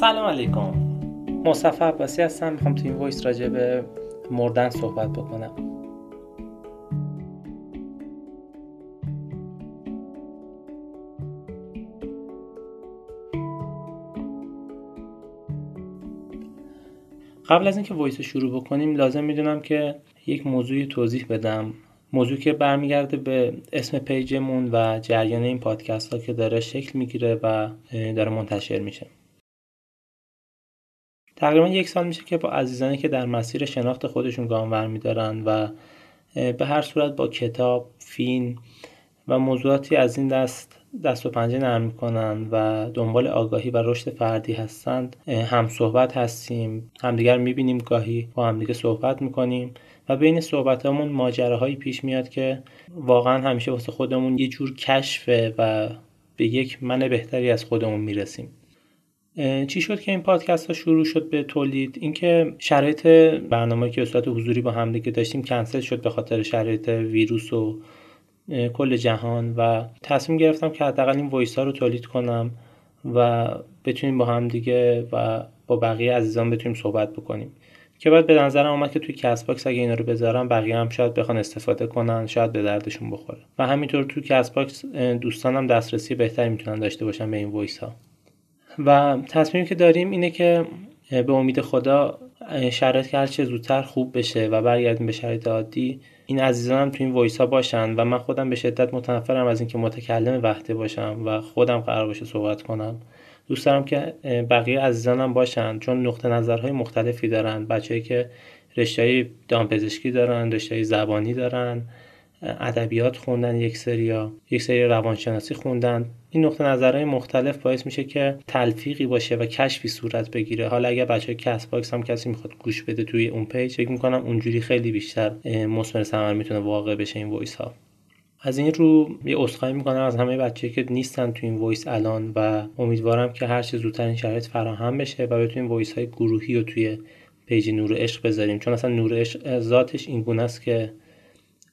سلام علیکم. مصطفی عباسی هستم. می‌خوام تو این voice راجع به مردن صحبت بکنم. قبل از اینکه voice رو شروع بکنیم لازم می‌دونم که یک موضوعی توضیح بدم. موضوع که برمیگرده به اسم page مون و جریان این پادکست ها که داره شکل می‌گیره و داره منتشر میشه. تقریبا یک سال میشه که با عزیزانی که در مسیر شناخت خودشون گام برمیدارن و به هر صورت با کتاب، فیلم و موضوعاتی از این دست دست و پنجه نرم می‌کنن و دنبال آگاهی و رشد فردی هستند. هم صحبت هستیم همدیگر می‌بینیم گاهی با همدیگه صحبت می‌کنیم و بین صحبتامون ماجراهایی پیش میاد که واقعا همیشه واسه خودمون یه جور کشفه و به یک من بهتری از خودمون می‌رسیم. چی شد که این پادکست ها شروع شد به تولید؟ اینکه شرایط برنامه که صورت حضوری با همدیگه داشتیم کنسل شد به خاطر شرایط ویروس و کل جهان و تصمیم گرفتم که حداقل این voice ها رو تولید کنم و بتونیم با هم دیگه و با بقیه عزیزان بتونیم صحبت بکنیم. که بعد به نظرم اومد که توی Castbox اگه اینا رو بذارم بقیه هم شاید بخوان استفاده کنن شاید به دردشون بخوره. و همینطور توی Castbox دوستانم دسترسی بهتری می‌تونن داشته باشن به این voice ها. و تصمیمی که داریم اینه که به امید خدا شرایط که هرچه زودتر خوب بشه و برگردیم به شرایط عادی این عزیزان هم تو این voice ها باشن و من خودم به شدت متنفرم از اینکه متکلم وحده باشم و خودم قرار باشه صحبت کنم. دوست دارم که بقیه عزیزانم باشن چون نقطه نظرهای مختلفی دارن. بچه‌هایی که رشته دامپزشکی دارن رشته زبانی دارن ادبیات خوندن یک سریا یک سری روانشناسی خوندن. این نقطه نظرهای مختلف باعث میشه که تلفیقی باشه و کشفی صورت بگیره. حالا اگر بچه‌های Castbox هم کسی می‌خواد گوش بده توی اون page فکر می‌کنم اونجوری خیلی بیشتر مثمر ثمر می‌تونه واقع بشه این voice ها از این رو یه عذرخواهی می‌کنم از همه بچه‌هایی که نیستن تو این voice الان و امیدوارم که هر چه زودتر این شرایط فراهم بشه و بتونیم voice های گروهی رو توی پیج نور عشق بذاریم. چون اصلا نور عشق ذاتش این گونه است که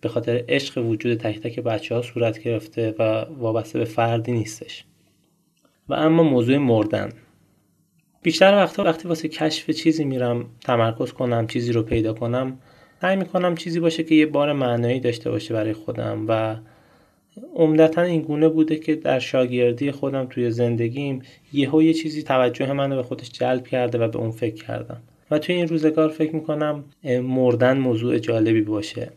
به خاطر عشق وجود تک تک بچه ها صورت گرفته و وابسته به فردی نیستش. و اما موضوع مردن. بیشتر وقتا وقتی واسه کشف چیزی میرم تمرکز کنم چیزی رو پیدا کنم سعی می‌کنم چیزی باشه که یه بار معنایی داشته باشه برای خودم و عمدتا این گونه بوده که در شاگردی خودم توی زندگیم یهو یه چیزی توجه منو به خودش جلب کرده و به اون فکر کردم. و توی این روزگار فکر می‌کنم مردن موضوع جالبی باشه.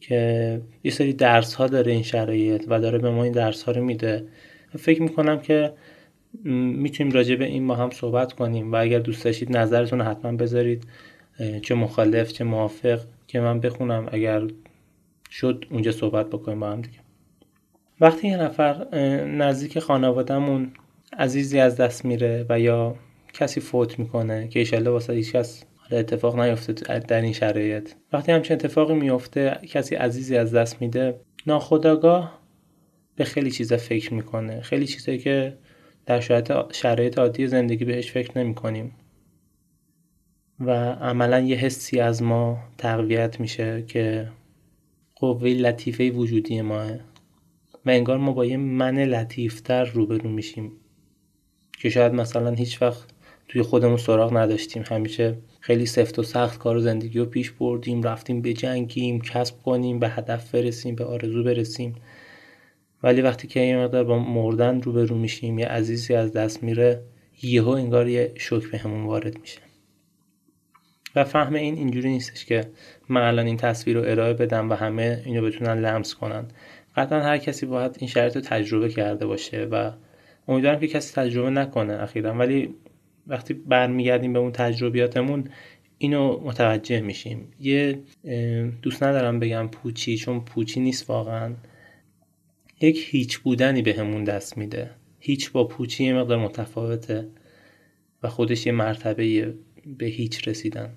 که یه سری درس ها داره این شرایط و داره به ما این درس ها رو میده. فکر می‌کنم که می‌تونیم راجع به این ما هم صحبت کنیم و اگر دوست داشتید نظرتون حتما بذارید. چه مخالف چه موافق که من بخونم اگر شد اونجا صحبت بکنیم با هم دیگه. وقتی یه نفر نزدیک خانوادهمون عزیزی از دست میره و یا کسی فوت می‌کنه که ایشالله واسه هیچ کس اتفاق نیفته در این شرایط. وقتی همچین اتفاقی میفته کسی عزیزی از دست میده ناخداگاه به خیلی چیزا فکر می‌کنه. خیلی چیزایی که در شرایط, شرایط عادی زندگی بهش فکر نمی کنیم و عملا یه حسی از ما تقویت میشه که قوه لطیفه وجودی ماه. و انگار ما با یه من لطیفتر روبرو میشیم. که شاید مثلا هیچ وقت توی خودمون سراغ نداشتیم. همیشه خیلی سفت و سخت کار و زندگی رو پیش بردیم رفتیم به جنگیم کسب کنیم به هدف برسیم به آرزو برسیم. ولی وقتی که یه مقدار با مردن روبرو میشیم یه عزیزی از دست میره یهو انگار یه شوک به همون وارد میشه. و فهم این اینجوری نیستش که من الان این تصویر رو ارائه بدم و همه اینو بتونن لمس کنن. قطعا هر کسی باید این شرایط رو تجربه کرده باشه و امیدوارم که کسی تجربه نکنه اخیرا. ولی وقتی برمیگردیم به اون تجربیاتمون اینو متوجه میشیم. یه دوست ندارم بگم پوچی چون پوچی نیست واقعا. یک هیچ بودنی به همون دست میده. هیچ با پوچی یه مقدار متفاوته و خودش یه مرتبه به هیچ رسیدن.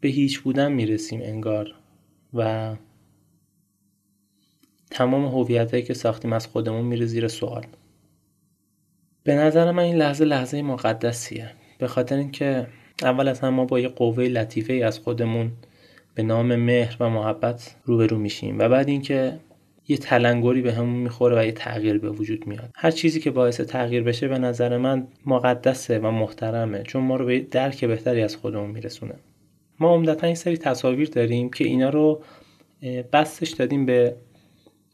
به هیچ بودن می‌رسیم انگار و تمام هویتایی که ساختیم از خودمون میره زیر سوال. به نظر من این لحظه لحظه مقدسیه. به خاطر اینکه اول از هم ما با یه قوه لطیفه از خودمون به نام مهر و محبت روبرو میشیم و بعد اینکه یه تلنگری به همون می‌خوره و یه تغییر به وجود میاد. هر چیزی که باعث تغییر بشه به نظر من مقدسه و محترمه چون ما رو به درک بهتری از خودمون میرسونه. ما عمدتا این سری تصاویر داریم که اینا رو بستش دادیم به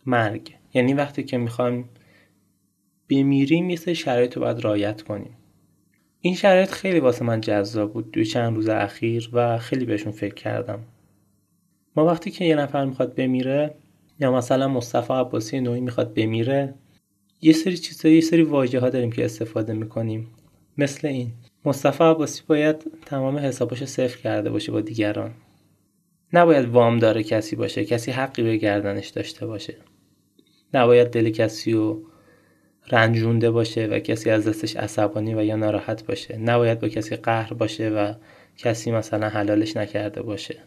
مرگ. یعنی وقتی که می‌خوایم بمیریم یه سری شرایط رو باید رایت کنیم. این شرایط خیلی واسه من جذاب بود دوی چند روز اخیر و خیلی بهشون فکر کردم. ما وقتی که یه نفر می‌خواد بمیره یا مثلا مصطفی عباسی نوعی می‌خواد بمیره یه سری چیزا یه سری واژه ها داریم که استفاده می‌کنیم. مثل این مصطفی عباسی باید تمام حسابش صفر کرده باشه با دیگران. نباید وام داره کسی باشه کسی حقی به گردنش داشته باشه. نباید دل کسی رو رنجونده باشه و کسی از دستش عصبانی و یا ناراحت باشه. نباید با کسی قهر باشه و کسی مثلا حلالش نکرده باشه.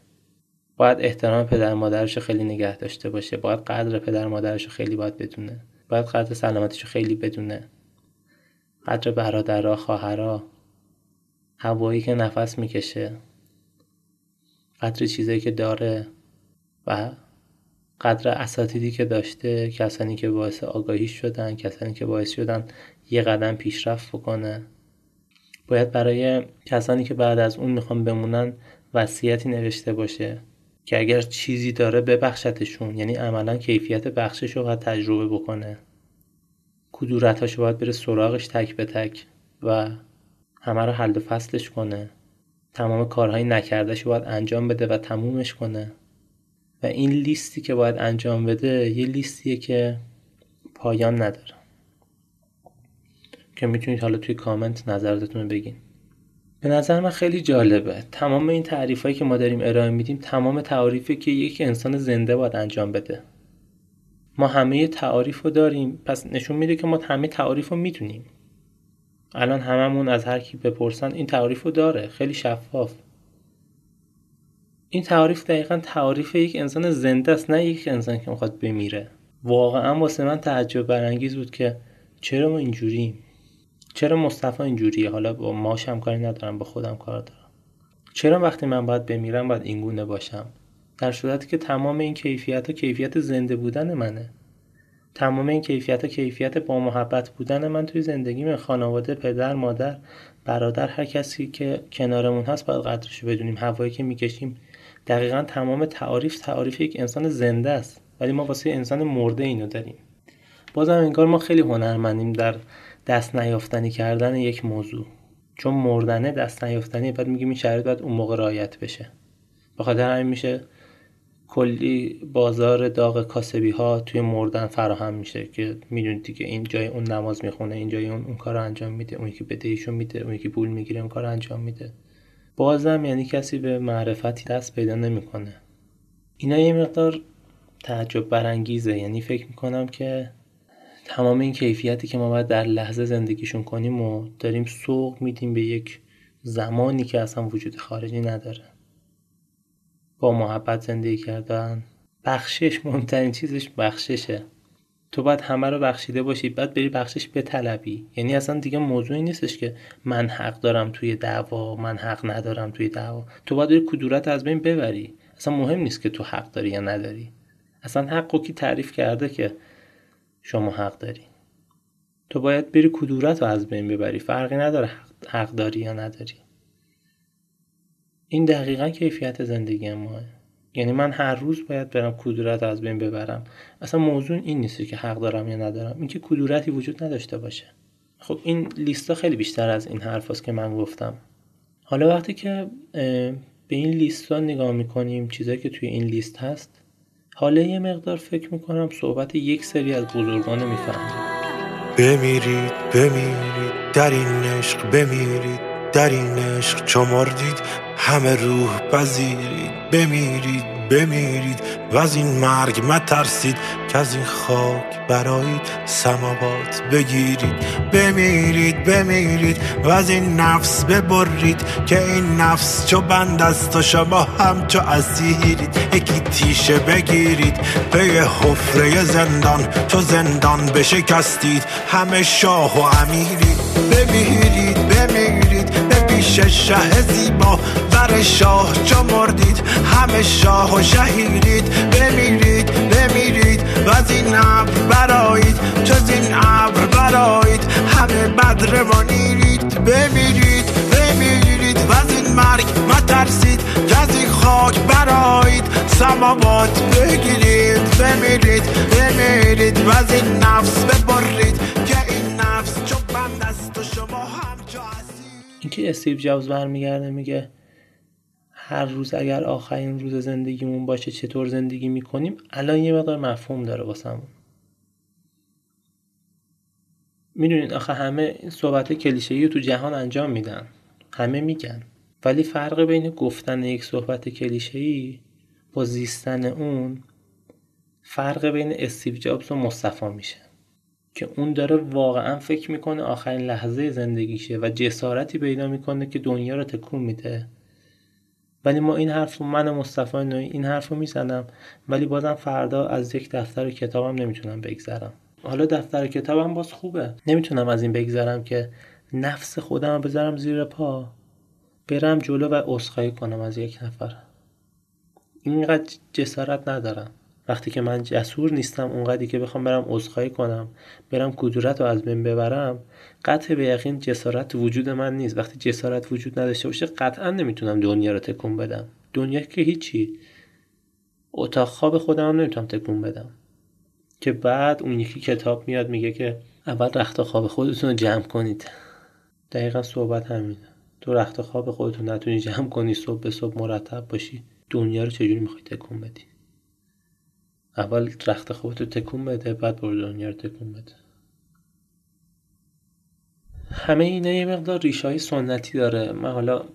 باید احترام پدر مادرش خیلی نگه داشته باشه. باید قدر پدر مادرش خیلی باید بدونه. باید قدر سلامتش خیلی بدونه. قدر برادرها خواهرها هوایی که نفس می‌کشه. قدر چیزایی که داره و قدر اساتیدی که داشته کسانی که باعث آگاهی شدن کسانی که باعث شدن یه قدم پیشرفت بکنه. باید برای کسانی که بعد از اون می‌خوان بمونن وصیتی نوشته باشه که اگر چیزی داره ببخشتشون یعنی عملا کیفیت بخشش رو باید تجربه بکنه. کدورتاشو باید بره سراغش تک به تک و همه رو حل و فصلش کنه. تمام کارهای نکردهش باید انجام بده و تمومش کنه. و این لیستی که باید انجام بده یه لیستیه که پایان نداره. که می‌تونید حالا توی کامنت نظرتون بگین. به نظر من خیلی جالبه. تمام این تعریف هایی که ما داریم ارائه میدیم تمام تعریفی که یک انسان زنده باید انجام بده. ما همه تعاریف رو داریم. پس نشون میده که ما همه تعاریف رو می‌دونیم الان هممون از هر کی بپرسن این تعاریف رو داره. خیلی شفاف. این تعاریف دقیقا تعاریف یک انسان زنده است نه یک انسان که می‌خواد بمیره. واقعا واسه من تعجب برانگیز بود که چرا ما اینجوریم؟ چرا مصطفی اینجوریه؟ حالا با ماش هم کاری ندارم با خودم کار دارم. چرا وقتی من باید بمیرم باید اینگونه باشم؟ در صورتی که تمام این کیفیت ها کیفیت زنده بودن منه. تمام این کیفیت ها کیفیت با محبت بودن من توی زندگیم خانواده پدر مادر برادر هر کسی که کنارمون هست باید قدرش بدونیم. هوایی که می‌کشیم دقیقا تمام تعاریف تعاریف یک انسان زنده است. ولی ما واسه انسان مرده اینو داریم. بازم انگار ما خیلی هنرمندیم در دست نیافتنی کردن یک موضوع. چون مردنه دست نیافتنی بعد میگیم این شرایط باید اون موقع رعایت بشه. به خاطر همین میشه کلی بازار داغ کاسبی ها توی مردن فراهم میشه که می‌دونید دیگه این جای اون نماز می‌خونه این جای اون اون کار انجام میده. اون که بدهیشو میده اون که پول می‌گیره اون کار انجام میده. بازم یعنی کسی به معرفتی دست پیدا نمی‌کنه. اینا یه مقدار تعجب برانگیزه. یعنی فکر می‌کنم که تمام این کیفیتی که ما باید در لحظه زندگیشون کنیم و داریم سوق میدیم به یک زمانی که اصلا وجود خارجی نداره. با محبت زندگی کردن بخشش مهمترین چیزش بخششه. تو باید همه رو بخشیده باشی بعد بری بخشش بطلبی. یعنی اصلا دیگه موضوعی نیستش که من حق دارم توی دعوا من حق ندارم توی دعوا. تو باید بری کدورت از بین ببری. اصلا مهم نیست که تو حق داری یا نداری. اصلا حق کی تعریف کرده که شما حق داری؟ تو باید بری کدورت رو از بین ببری. فرقی نداره حق داری یا نداری. این دقیقا کیفیت زندگی ماه یعنی من هر روز باید برم کدورت از بین ببرم. اصلا موضوع این نیست که حق دارم یا ندارم. اینکه کدورتی وجود نداشته باشه. خب این لیستا خیلی بیشتر از این حرف که من گفتم. حالا وقتی که به این لیست ها نگاه می‌کنیم چیزایی که توی این لیست هست حالا یه مقدار فکر می‌کنم صحبت یک سری از بزرگان می‌فهمیم. بمیرید بمیرید در این عشق بمیرید در این عشق چمردید. همه روح پذیرید بمیرید بمیرید و از این مرگ مترسید که از این خاک برایید سماوات بگیرید. بمیرید بمیرید و از این نفس ببرید که این نفس چو بند است و شما هم چو اسیرید. یکی تیشه بگیرید به حفره زندان چو زندان بشکستید. همه شاه و امیرید. بمیرید پیش شه زیبا. بر شاه چو مردید همه شاه و شهیدید. بمیرید بمیرید و از این ابر برایید جز این ابر برایید همه بدرمانیرید بمیرید بمیرید و از این مرگ مترسید. که از این خاک برایید سماوات بگیرید. بمیرید بمیرید و از این نفس ببرید. اینکه استیو جابز برمیگرده میگه هر روز اگر آخرین روز زندگیمون باشه چطور زندگی می‌کنیم؟ الان یه مقدار مفهوم داره واسمون. می‌دونین آخه همه صحبت کلیشه‌ای تو جهان انجام میدن. همه میگن. ولی فرق بین گفتن یک صحبت کلیشه‌ای با زیستن اون فرق بین استیو جابز و مصطفی میشه. که اون داره واقعا فکر می‌کنه آخرین لحظه زندگیشه و جسارتی پیدا می‌کنه که دنیا رو تکون میده. ولی ما این حرف من مصطفی نوعی این حرف رو می‌زنم ولی بازم فردا از یک دفتر کتابم نمی‌تونم بگذرم. حالا دفتر کتابم باز خوبه. نمی‌تونم از این بگذرم که نفس خودم رو بذارم زیر پا. برم جلو و عذرخواهی کنم از یک نفر. اینقدر جسارت ندارم. وقتی که من جسور نیستم اونقدری که بخوام برم عذرخواهی کنم برم کدورت رو از بین ببرم قطع به یقین جسارت وجود من نیست. وقتی جسارت وجود نداشته باشه قطعا نمی‌تونم دنیا رو تکون بدم. دنیا که هیچی. اتاق خواب خودم نمی‌تونم تکون بدم. که بعد اون یکی کتاب میاد میگه که اول رخت خواب خودتون رو جمع کنید. دقیقا صحبت همینه. تو رخت خواب خودتون نتونی جمع کنی صبح به صبح مرتب باشی. دنیا رو چجوری می‌خوای تکون بدی؟ اول رخت خوابتو تکون بده بعد برو دنیا رو تکون بده. همه اینا یه مقدار ریشه های سنتی داره. من حالا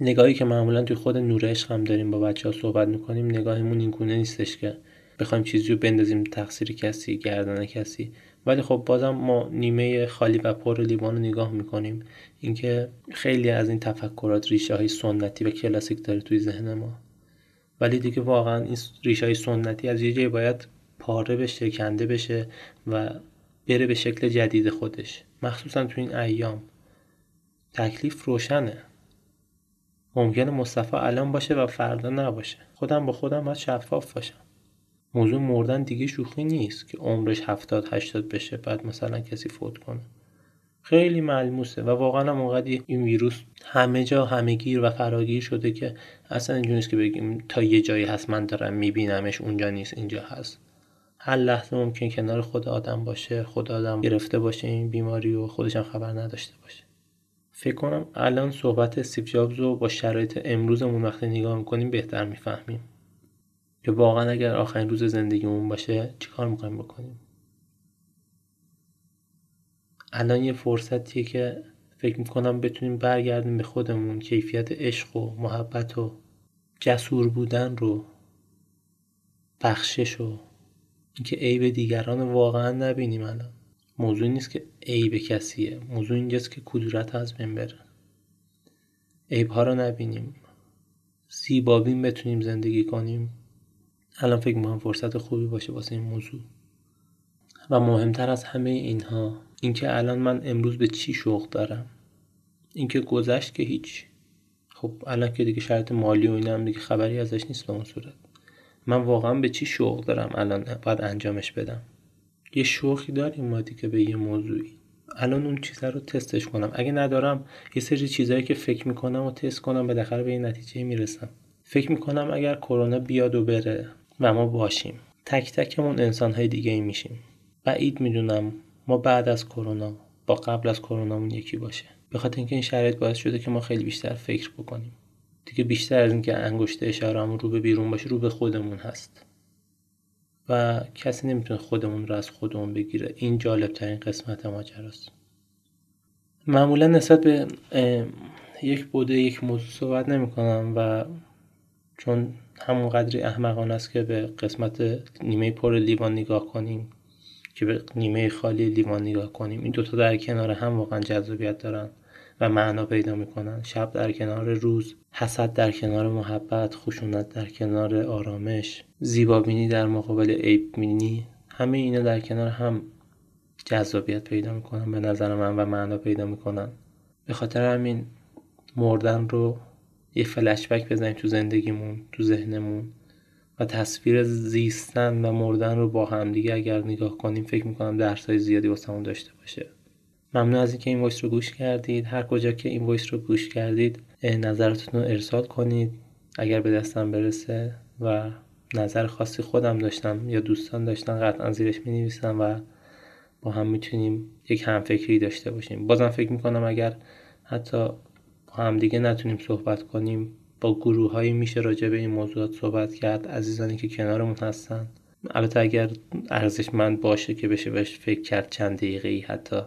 نگاهی که معمولا توی خود نور عشق هم داریم با بچه ها صحبت می‌کنیم نگاهمون این گونه نیستش که بخوایم چیزی رو بندازیم تقصیر کسی گردن کسی. ولی خب بازم ما نیمه خالی و پر لیوان رو نگاه می‌کنیم. اینکه خیلی از این تفکرات ریشه های سنتی و کلاسیک داره توی ذهن ما. ولی دیگه واقعا این ریشه های سنتی از یه جایی باید پاره بشه کنده بشه و بره به شکل جدید خودش. مخصوصا تو این ایام. تکلیف روشنه. ممکنه مصطفی الان باشه و فردا نباشه. خودم با خودم باید شفاف باشم. موضوع مردن دیگه شوخی نیست که عمرش هفتاد هشتاد بشه بعد مثلا کسی فوت کنه. خیلی ملموسه و واقعا هم اونقدی این ویروس همه جا همه گیر و فراگیر شده که اصلا اینجور نیست که بگیم تا یه جایی هست من دارم میبینمش اونجا نیست اینجا هست. هر لحظه ممکن کنار خود آدم باشه خود آدم گرفته باشه این بیماری و خودش هم خبر نداشته باشه. فکر کنم الان صحبت استیو جابز رو با شرایط امروزمون وقتی نگاه می‌کنیم بهتر می‌فهمیم. که واقعا اگر آخرین روز زندگیمون باشه چیکار می‌خوایم بکنیم؟ الان یه فرصتیه که فکر می‌کنم بتونیم برگردیم به خودمون. کیفیت عشق و محبت و جسور بودن رو بخشش و اینکه عیب دیگران واقعا نبینیم الان. موضوع نیست که عیب کسیه. موضوع اینجاست که کدورت از بین بره. عیب ها رو نبینیم. زیبابین بتونیم زندگی کنیم. الان فکر می‌کنم فرصت خوبی باشه واسه این موضوع. و مهمتر از همه اینها اینکه الان من امروز به چی شوق دارم؟ اینکه گذشت که هیچ. خب الان که دیگه شرط مالی و اینا هم دیگه خبری ازش نیست به اون صورت. من واقعا به چی شوق دارم الان باید انجامش بدم؟ یه شوقی داریم ما دیگه به یه موضوعی. الان اون چیزها رو تستش کنم. اگه ندارم یه سری چیزهایی که فکر می‌کنم و تست کنم بالاخره به این نتیجه می‌رسم. فکر می‌کنم اگر کرونا بیاد و بره و ما باشیم تک تکمون انسان های دیگه ای میشیم. بعید می‌دونم ما بعد از کرونا با قبل از کرونامون یکی باشه. به خاطر اینکه این شرایط باعث شده که ما خیلی بیشتر فکر بکنیم. دیگه بیشتر از اینکه انگشت اشارهمون رو به بیرون باشه رو به خودمون هست. و کسی نمی‌تونه خودمون رو از خودمون بگیره. این جالب ترین قسمت ماجراست. معمولا نسبت به یک بوده یک موضوع صحبت نمی کنم و چون همون قدری احمقانه است که به قسمت نیمه پر لیوان نگاه کنیم. که به نیمه خالی لیوان نگاه کنیم. این دوتا در کنار هم واقعا جذابیت دارن و معنا پیدا می‌کنن. شب در کنار روز حسد در کنار محبت خشونت در کنار آرامش زیبابینی در مقابل عیب مینی همه اینا در کنار هم جذابیت پیدا می‌کنن به نظر من و معنا پیدا می‌کنن. به خاطر همین مردن رو یه فلشبک بزنیم تو زندگیمون تو ذهنمون. و تصویر زیستن و مردن رو با همدیگه اگر نگاه کنیم فکر می‌کنم درس های زیادی واسمون داشته باشه. ممنون از اینکه این voice رو گوش کردید. هر کجا که این voice رو گوش کردید نظرتون رو ارسال کنید. اگر به دستم برسه و نظر خاصی خودم داشتم یا دوستان داشتن قطعا زیرش می نویسم و با هم می‌تونیم یک همفکری داشته باشیم. بازم فکر می‌کنم اگر حتی با هم دیگه نتونیم صحبت کنیم با گروه هایی میشه راجع به این موضوعات صحبت کرد. عزیزانی که کنارمون هستن. البته اگر ارزشمند باشه که بشه بهش فکر کرد چند دقیقه ای حتی.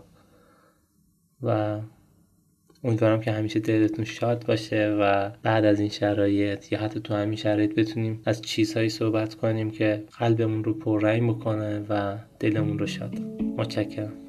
و امیدوارم که همیشه دلتون شاد باشه و بعد از این شرایط یا حتی تو همین شرایط بتونیم از چیزهایی صحبت کنیم که قلبمون رو پررنگ بکنه و دلمون رو شاد. متشکرم.